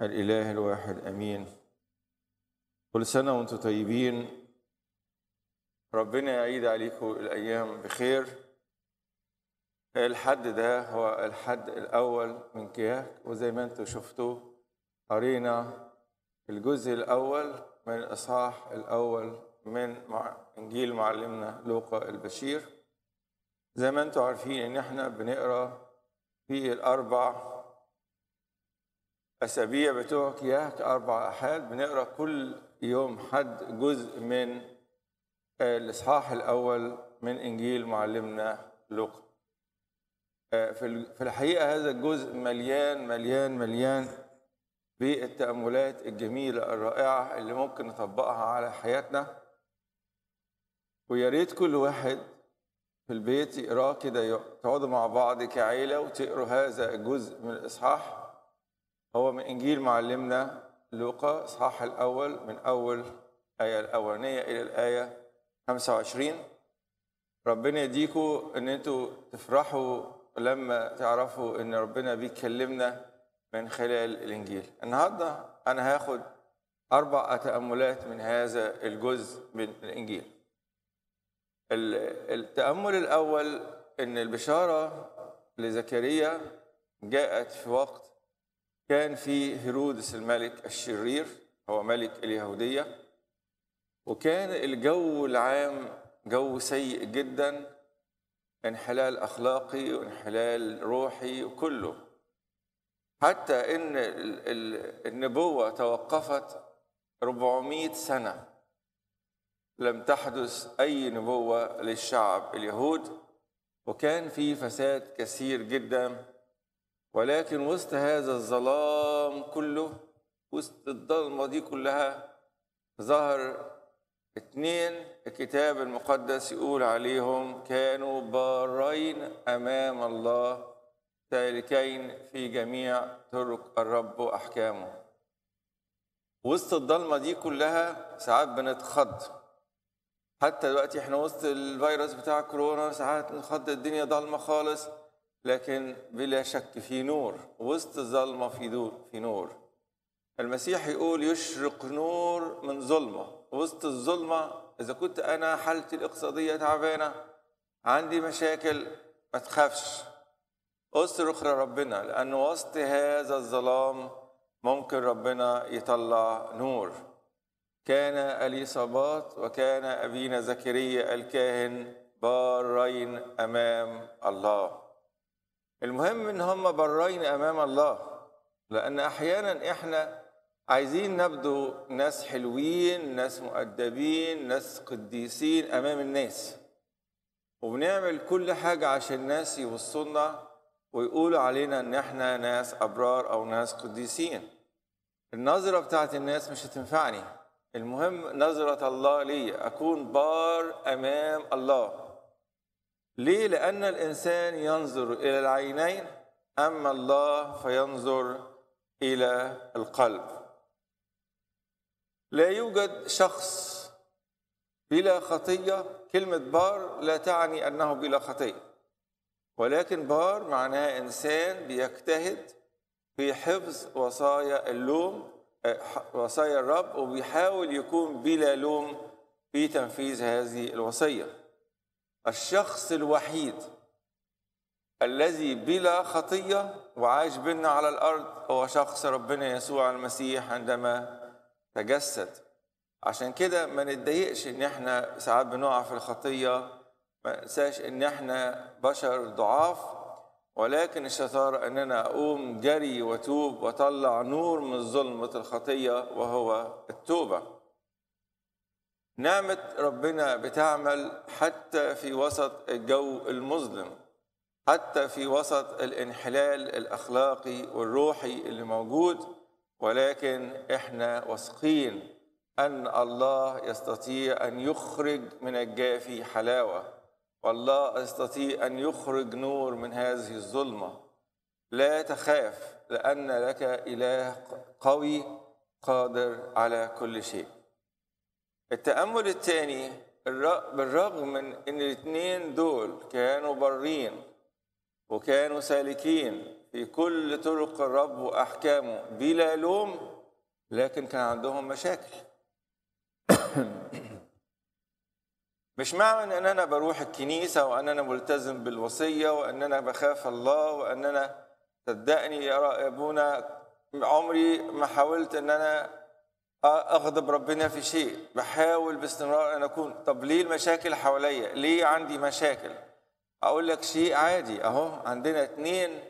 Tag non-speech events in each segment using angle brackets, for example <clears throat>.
الإله الواحد أمين. كل سنة وأنتم طيبين. ربنا يعيد عليكم الأيام بخير. الحد ده هو الحد الأول من كياك وزي ما أنتم شفتوا قرينا الجزء الأول من الإصحاح الأول من مع إنجيل معلمنا لوقا البشير. زي ما أنتم عارفين إن إحنا بنقرأ في الأربع أسابيع بتوع كياك أربع أحاد بنقرأ كل يوم حد جزء من الإصحاح الأول من إنجيل معلمنا لوقا. في الحقيقة هذا الجزء مليان مليان مليان بالتأملات الجميلة الرائعة اللي ممكن نطبقها على حياتنا. ويا ريت كل واحد في البيت يقراه كده تقعدوا مع بعض كعيلة وتقروا هذا الجزء من الإصحاح. هو من إنجيل معلمنا لوقا إصحاح الأول من أول الآية الأولانية إلى الآية 25 ربنا يديكم إن أنتوا تفرحوا لما تعرفوا إن ربنا بيكلمنا من خلال الإنجيل. النهاردة أنا هاخد أربع تأملات من هذا الجزء من الإنجيل. التأمل الأول إن البشارة لزكريا جاءت في وقت كان في هيرودس الملك الشرير هو ملك اليهودية وكان الجو العام جو سيء جدا انحلال أخلاقي وانحلال روحي وكله. حتى إن النبوة توقفت 400 سنة لم تحدث أي نبوة للشعب اليهود وكان في فساد كثير جدا ولكن وسط هذا الظلام كله وسط الضلمة دي كلها ظهر اتنين الكتاب المقدس يقول عليهم كانوا بارين أمام الله سالكين في جميع طرق الرب وأحكامه. وسط الضلمة دي كلها ساعات بنتخض. حتى دلوقتي إحنا وسط الفيروس بتاع كورونا ساعات نتخض الدنيا ضلمة خالص. لكن بلا شك في نور وسط الظلمة في في نور. المسيح يقول يشرق نور من ظلمة. وسط الظلمة إذا كنت أنا حالتي الاقتصادية تعبانة عندي مشاكل ما تخافش. أصرخ لربنا لأن وسط هذا الظلام ممكن ربنا يطلع نور. كان اليصابات وكان أبينا زكريا الكاهن بارين أمام الله. المهم إن هم برين أمام الله لأن أحيانا إحنا عايزين نبدو ناس حلوين ناس مؤدبين ناس قديسين أمام الناس. وبنعمل كل حاجة عشان الناس يوصلنا ويقولوا علينا إن إحنا ناس أبرار أو ناس قديسين. النظرة بتاعت الناس مش هتنفعني. المهم نظرة الله لي أكون بار أمام الله. ليه؟ لأن الإنسان ينظر إلى العينين أما الله فينظر إلى القلب. لا يوجد شخص بلا خطية، كلمة بار لا تعني أنه بلا خطية. ولكن بار معناها إنسان بيجتهد في حفظ وصايا اللوم وصايا الرب وبيحاول يكون بلا لوم في تنفيذ هذه الوصية. الشخص الوحيد الذي بلا خطية وعاش بينا على الأرض هو شخص ربنا يسوع المسيح عندما تجسد. عشان كده ما نتضايقش إن إحنا ساعات بنقع في الخطية ما ننساش إن إحنا بشر ضعاف ولكن الشطارة ان أنا أقوم جري وأتوب وأطلع نور من ظلمة الخطية وهو التوبة. نعمة ربنا بتعمل حتى في وسط الجو المظلم حتى في وسط الانحلال الأخلاقي والروحي اللي موجود ولكن إحنا واثقين أن الله يستطيع أن يخرج من الجافي حلاوة والله يستطيع أن يخرج نور من هذه الظلمة. لا تخاف لأن لك إله قوي قادر على كل شيء. التأمل الثاني بالرغم من إن الاثنين دول كانوا برين وكانوا سالكين في كل طرق الرب وأحكامه بلا لوم لكن كان عندهم مشاكل. <coughs> مش معنى إن أنا بروح الكنيسة وان أنا ملتزم بالوصية وان أنا بخاف الله وان أنا صدقني يا أبونا عمري ما حاولت إن أنا أغضب ربنا في شيء. بحاول باستمرار أن أكون. طب ليه المشاكل حواليا؟ ليه عندي مشاكل؟ أقول لك شيء عادي. أهو عندنا اتنين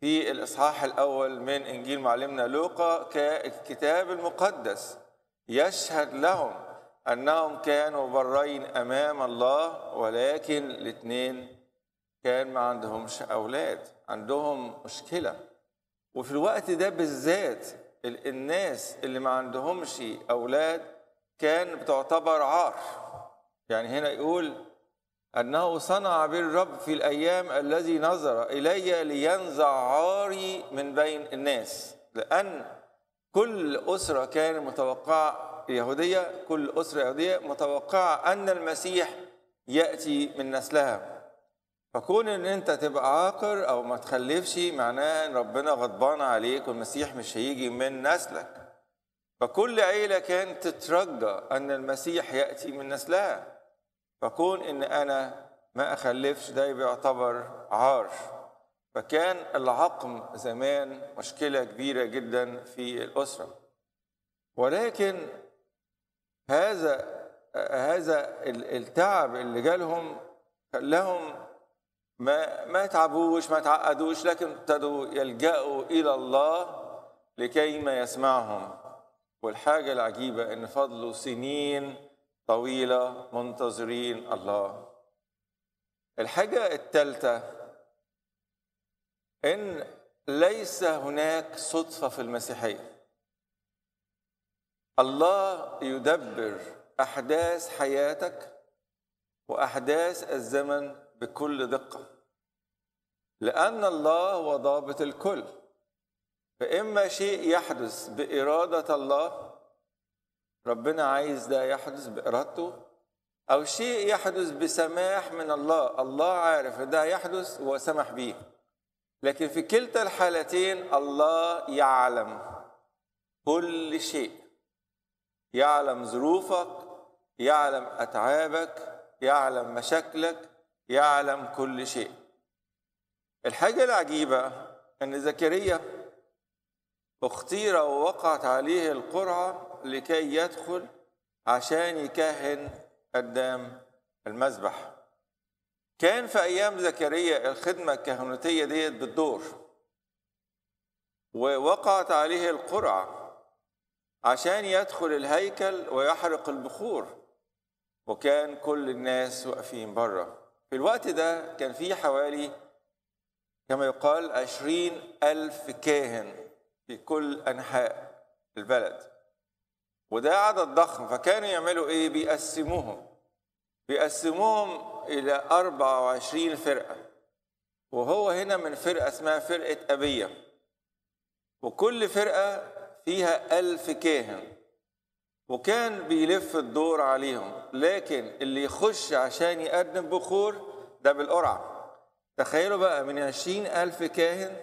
في الإصحاح الأول من إنجيل معلمنا لوقا كالكتاب المقدس. يشهد لهم أنهم كانوا برين أمام الله ولكن الاثنين كان ما عندهمش أولاد. عندهم مشكلة. وفي الوقت ده بالذات الناس اللي ما عندهمش أولاد كان بتعتبر عار. يعني هنا يقول أنه صنع بالرب في الأيام الذي نظر إلي لينزع عاري من بين الناس لأن كل أسرة كان متوقعة يهودية كل أسرة يهودية متوقعة أن المسيح يأتي من نسلها. فكون إن أنت تبقى عاقر أو ما تخلفش معناه إن ربنا غضبان عليك والمسيح مش هيجي من نسلك. فكل عيلة كانت تترجى أن المسيح يأتي من نسلها. فكون إن أنا ما أخلفش ده بيعتبر عار. فكان العقم زمان مشكلة كبيرة جدا في الأسرة. ولكن هذا هذا التعب اللي جالهم خلاهم ما ما تعبوش ما تعقدوش لكن ابتدوا يلجأوا إلى الله لكي ما يسمعهم. والحاجة العجيبة إن فضلوا سنين طويلة منتظرين الله. الحاجة الثالثة إن ليس هناك صدفة في المسيحية. الله يدبر أحداث حياتك وأحداث الزمن بكل دقة. لأن الله هو ضابط الكل. فإما شيء يحدث بإرادة الله ربنا عايز ده يحدث بإرادته أو شيء يحدث بسماح من الله الله عارف ده يحدث وسمح به لكن في كلتا الحالتين الله يعلم كل شيء. يعلم ظروفك يعلم أتعابك يعلم مشاكلك يعلم كل شيء. الحاجة العجيبة أن زكريا اختير ووقعت عليه القرعة لكي يدخل عشان يكهن قدام المذبح. كان في أيام زكريا الخدمة الكهنوتية ديت بالدور ووقعت عليه القرعة عشان يدخل الهيكل ويحرق البخور. وكان كل الناس واقفين بره. في الوقت ده كان في حوالي كما يقال عشرين ألف كاهن في كل أنحاء البلد. وده عدد ضخم فكانوا يعملوا إيه؟ بيقسموهم. بيقسموهم إلى 24 فرقة. وهو هنا من فرقة اسمها فرقة أبية. وكل فرقة فيها ألف كاهن. وكان بيلف الدور عليهم لكن اللي يخش عشان يقدم بخور ده بالقرعة. تخيلوا بقى من عشرين ألف كاهن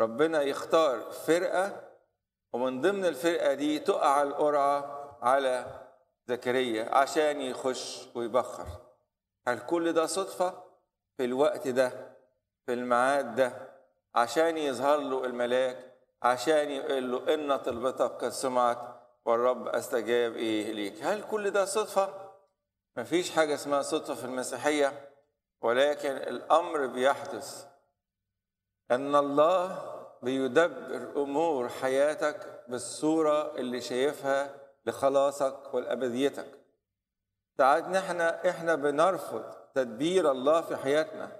ربنا يختار فرقة ومن ضمن الفرقة دي تقع القرعة على زكريا عشان يخش ويبخر. هل كل ده صدفة في الوقت ده في الميعاد ده عشان يظهر له الملاك عشان يقول له إن طلبتك قد سمعت؟ والرب أستجاب إيه ليك. هل كل ده صدفة؟ مفيش حاجة اسمها صدفة في المسيحية ولكن الأمر بيحدث. أن الله بيدبر أمور حياتك بالصورة اللي شايفها لخلاصك ولأبديتك. ساعات نحن إحنا بنرفض تدبير الله في حياتنا.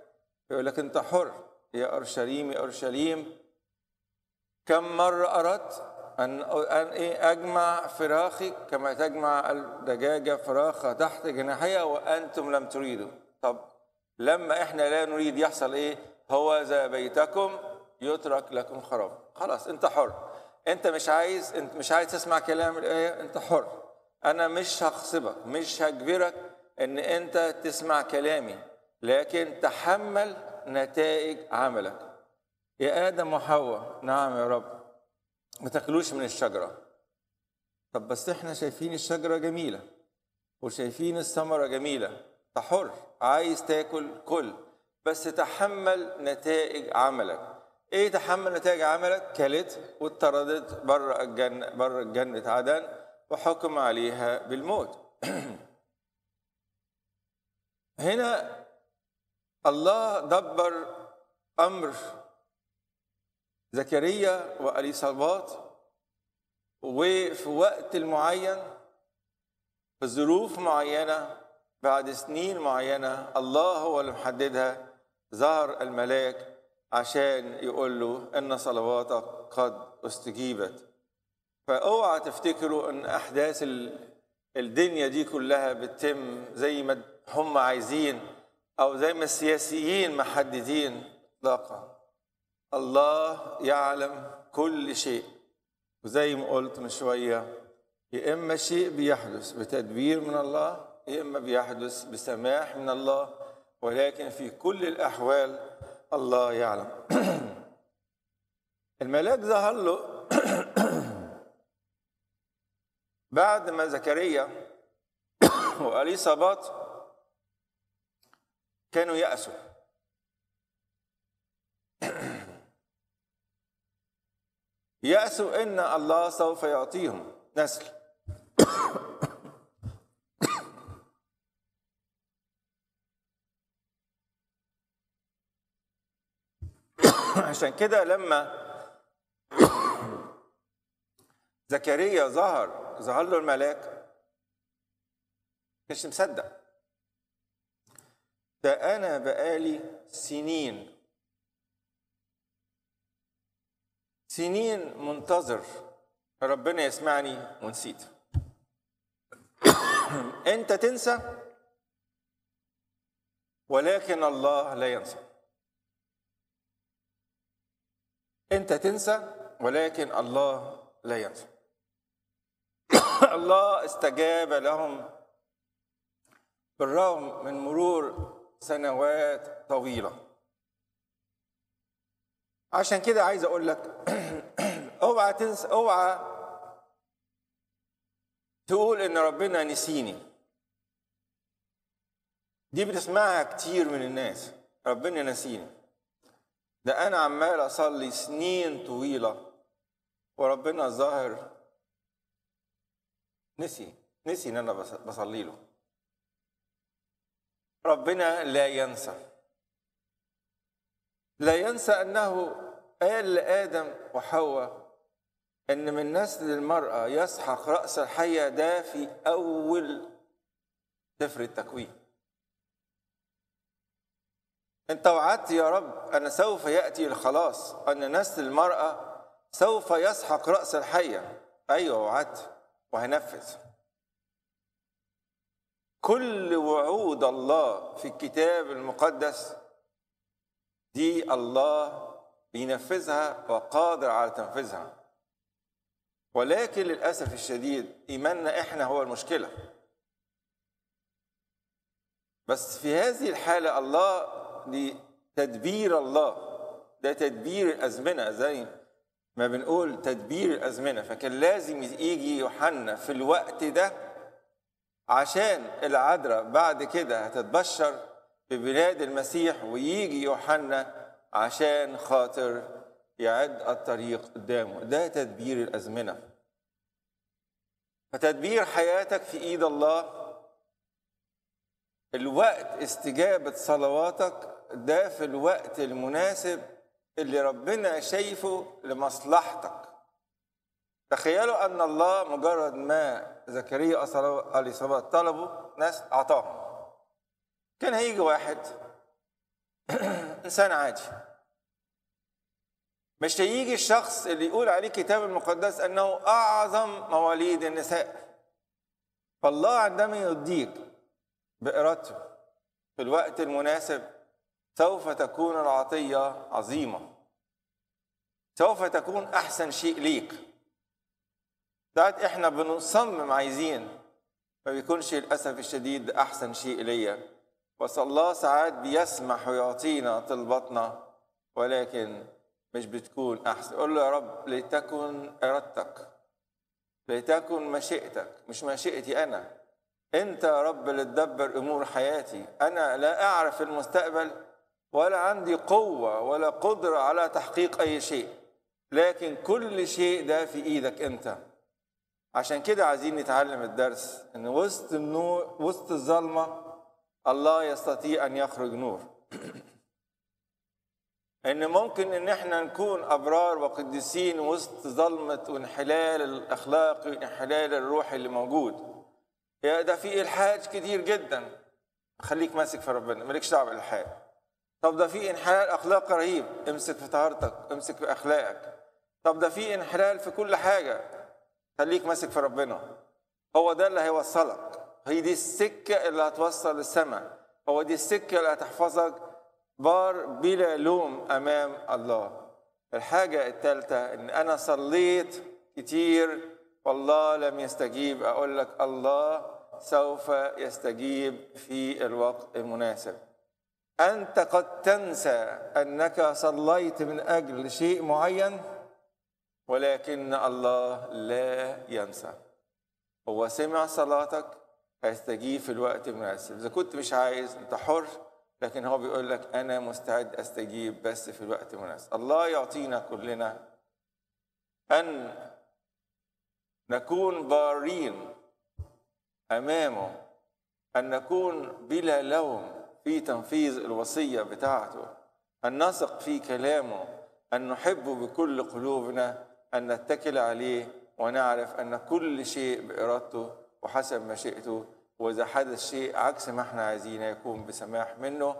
يقول لك أنت حر يا أورشليم يا أورشليم كم مرة أردت أن أن إيه أجمع فراخي كما تجمع الدجاجة فراخها تحت جناحها وأنتم لم تريدوا. طب لما إحنا لا نريد يحصل إيه؟ هو ذا بيتكم يترك لكم خراب. خلاص أنت حر. أنت مش عايز أنت مش عايز تسمع كلام الآية أنت حر. أنا مش هغصبك مش هجبرك إن أنت تسمع كلامي لكن تحمل نتائج عملك. يا آدم وحواء نعم يا رب. ما تاكلوش من الشجرة. طب بس إحنا شايفين الشجرة جميلة وشايفين الثمرة جميلة. حر عايز تاكل كل بس تحمل نتائج عملك. إيه تحمل نتائج عملك؟ كلت واتطردت بره الجنه بره جنه عدن وحكم عليها بالموت. <clears throat> هنا الله دبر أمر زكريا وأليصابات وفي وقت معين في ظروف معينة بعد سنين معينة الله هو اللي محددها ظهر الملاك عشان يقول له إن صلواتك قد استجيبت. فأوعى تفتكروا إن أحداث الدنيا دي كلها بتتم زي ما هم عايزين أو زي ما السياسيين محددين اطلاقا. الله يعلم كل شيء. وزي ما قلت من شوية يا إما شيء بيحدث بتدبير من الله يا إما بيحدث بسماح من الله. ولكن في كل الأحوال الله يعلم. <clears throat> الملاك ظهر له <clears throat> بعد ما زكريا <clears throat> واليصابات كانوا يأسوا. يأسوا إن الله سوف يعطيهم. نسل. <coughs> عشان كده لما <coughs> زكريا ظهر ظهر له الملاك مش مصدق. ده أنا بقالي سنين سنين منتظر. ربنا يسمعني ونسيت. <coughs> أنت تنسى ولكن الله لا ينسى. أنت تنسى ولكن الله لا ينسى. <coughs> الله استجاب لهم بالرغم من مرور سنوات طويلة. عشان كده عايز أقول لك <clears throat> اوعى تنسى اوعى تقول إن ربنا نسيني. دي بتسمعها كتير من الناس. ربنا نسيني. ده أنا عمال أصلي سنين طويلة وربنا ظاهر نسي نسي إن أنا بصلي له. ربنا لا ينسى. لا ينسى أنه قال لآدم وحواء إن من نسل المرأة يسحق رأس الحية ده في أول سفر التكوين. أنت وعدت يا رب أن سوف يأتي الخلاص أن نسل المرأة سوف يسحق رأس الحية. أيوه وعدت وهنفذ. كل وعود الله في الكتاب المقدس دي الله بينفذها وقادر على تنفيذها. ولكن للأسف الشديد إيماننا إحنا هو المشكلة. بس في هذه الحالة الله دي تدبير الله ده تدبير الأزمنة زي ما بنقول تدبير الأزمنة. فكان لازم يجي يوحنا في الوقت ده عشان العذراء بعد كده هتتبشر ببلاد المسيح ويجي يوحنا عشان خاطر يعد الطريق قدامه. ده تدبير الأزمنة. فتدبير حياتك في إيد الله. الوقت استجابة صلواتك ده في الوقت المناسب اللي ربنا شايفه لمصلحتك. تخيلوا أن الله مجرد ما زكريا اليصابات طلبوا ناس أعطاهم. كان هيجي واحد <clears throat> إنسان عادي. مش هيجي الشخص اللي يقول عليه الكتاب المقدس أنه أعظم مواليد النساء. فالله عندما يديك بإرادته في الوقت المناسب سوف تكون العطية عظيمة. سوف تكون أحسن شيء ليك. ساعات إحنا بنصمم عايزين ما بيكونش للأسف الشديد أحسن شيء ليا. بس الله ساعات بيسمح ويعطينا طلباتنا ولكن مش بتكون أحسن. قول له يا رب لتكن إرادتك لتكن مشيئتك مش مشيئتي أنا. أنت يا رب اللي تدبر أمور حياتي. أنا لا أعرف المستقبل ولا عندي قوة ولا قدرة على تحقيق أي شيء. لكن كل شيء ده في إيدك أنت. عشان كده عايزين نتعلم الدرس إن وسط النور وسط الظلمة الله يستطيع أن يخرج نور. <clears throat> إن ممكن إن إحنا نكون أبرار وقديسين وسط ظلمة وانحلال الاخلاقي وانحلال الروحي اللي موجود. يا ده في الحاد كتير جدا. خليك ماسك في ربنا مالكش دعوة بالإلحاد. طب ده في انحلال اخلاقي رهيب. امسك في طهارتك امسك في أخلاقك. طب ده في انحلال في كل حاجة. خليك ماسك في ربنا. هو ده اللي هيوصلك. هي دي السكة اللي هتوصل للسماء. هو دي السكة اللي هتحفظك بار بلا لوم أمام الله. الحاجة الثالثه إن أنا صليت كتير والله لم يستجيب. أقول لك الله سوف يستجيب في الوقت المناسب. أنت قد تنسى أنك صليت من أجل شيء معين ولكن الله لا ينسى. هو سمع صلاتك هيستجيب في الوقت المناسب. إذا كنت مش عايز أنت حر لكن هو بيقول لك أنا مستعد أستجيب بس في الوقت المناسب. الله يعطينا كلنا أن نكون بارين أمامه أن نكون بلا لوم في تنفيذ الوصية بتاعته أن نثق في كلامه أن نحبه بكل قلوبنا أن نتكل عليه ونعرف أن كل شيء بإرادته وحسب مشيئته وإذا حدث شيء عكس ما إحنا عايزين يكون بسماح منه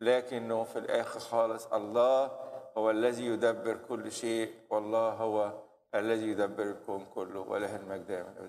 لكنه في الآخر خالص الله هو الذي يدبر كل شيء والله هو الذي يدبر الكون كله وله المجد من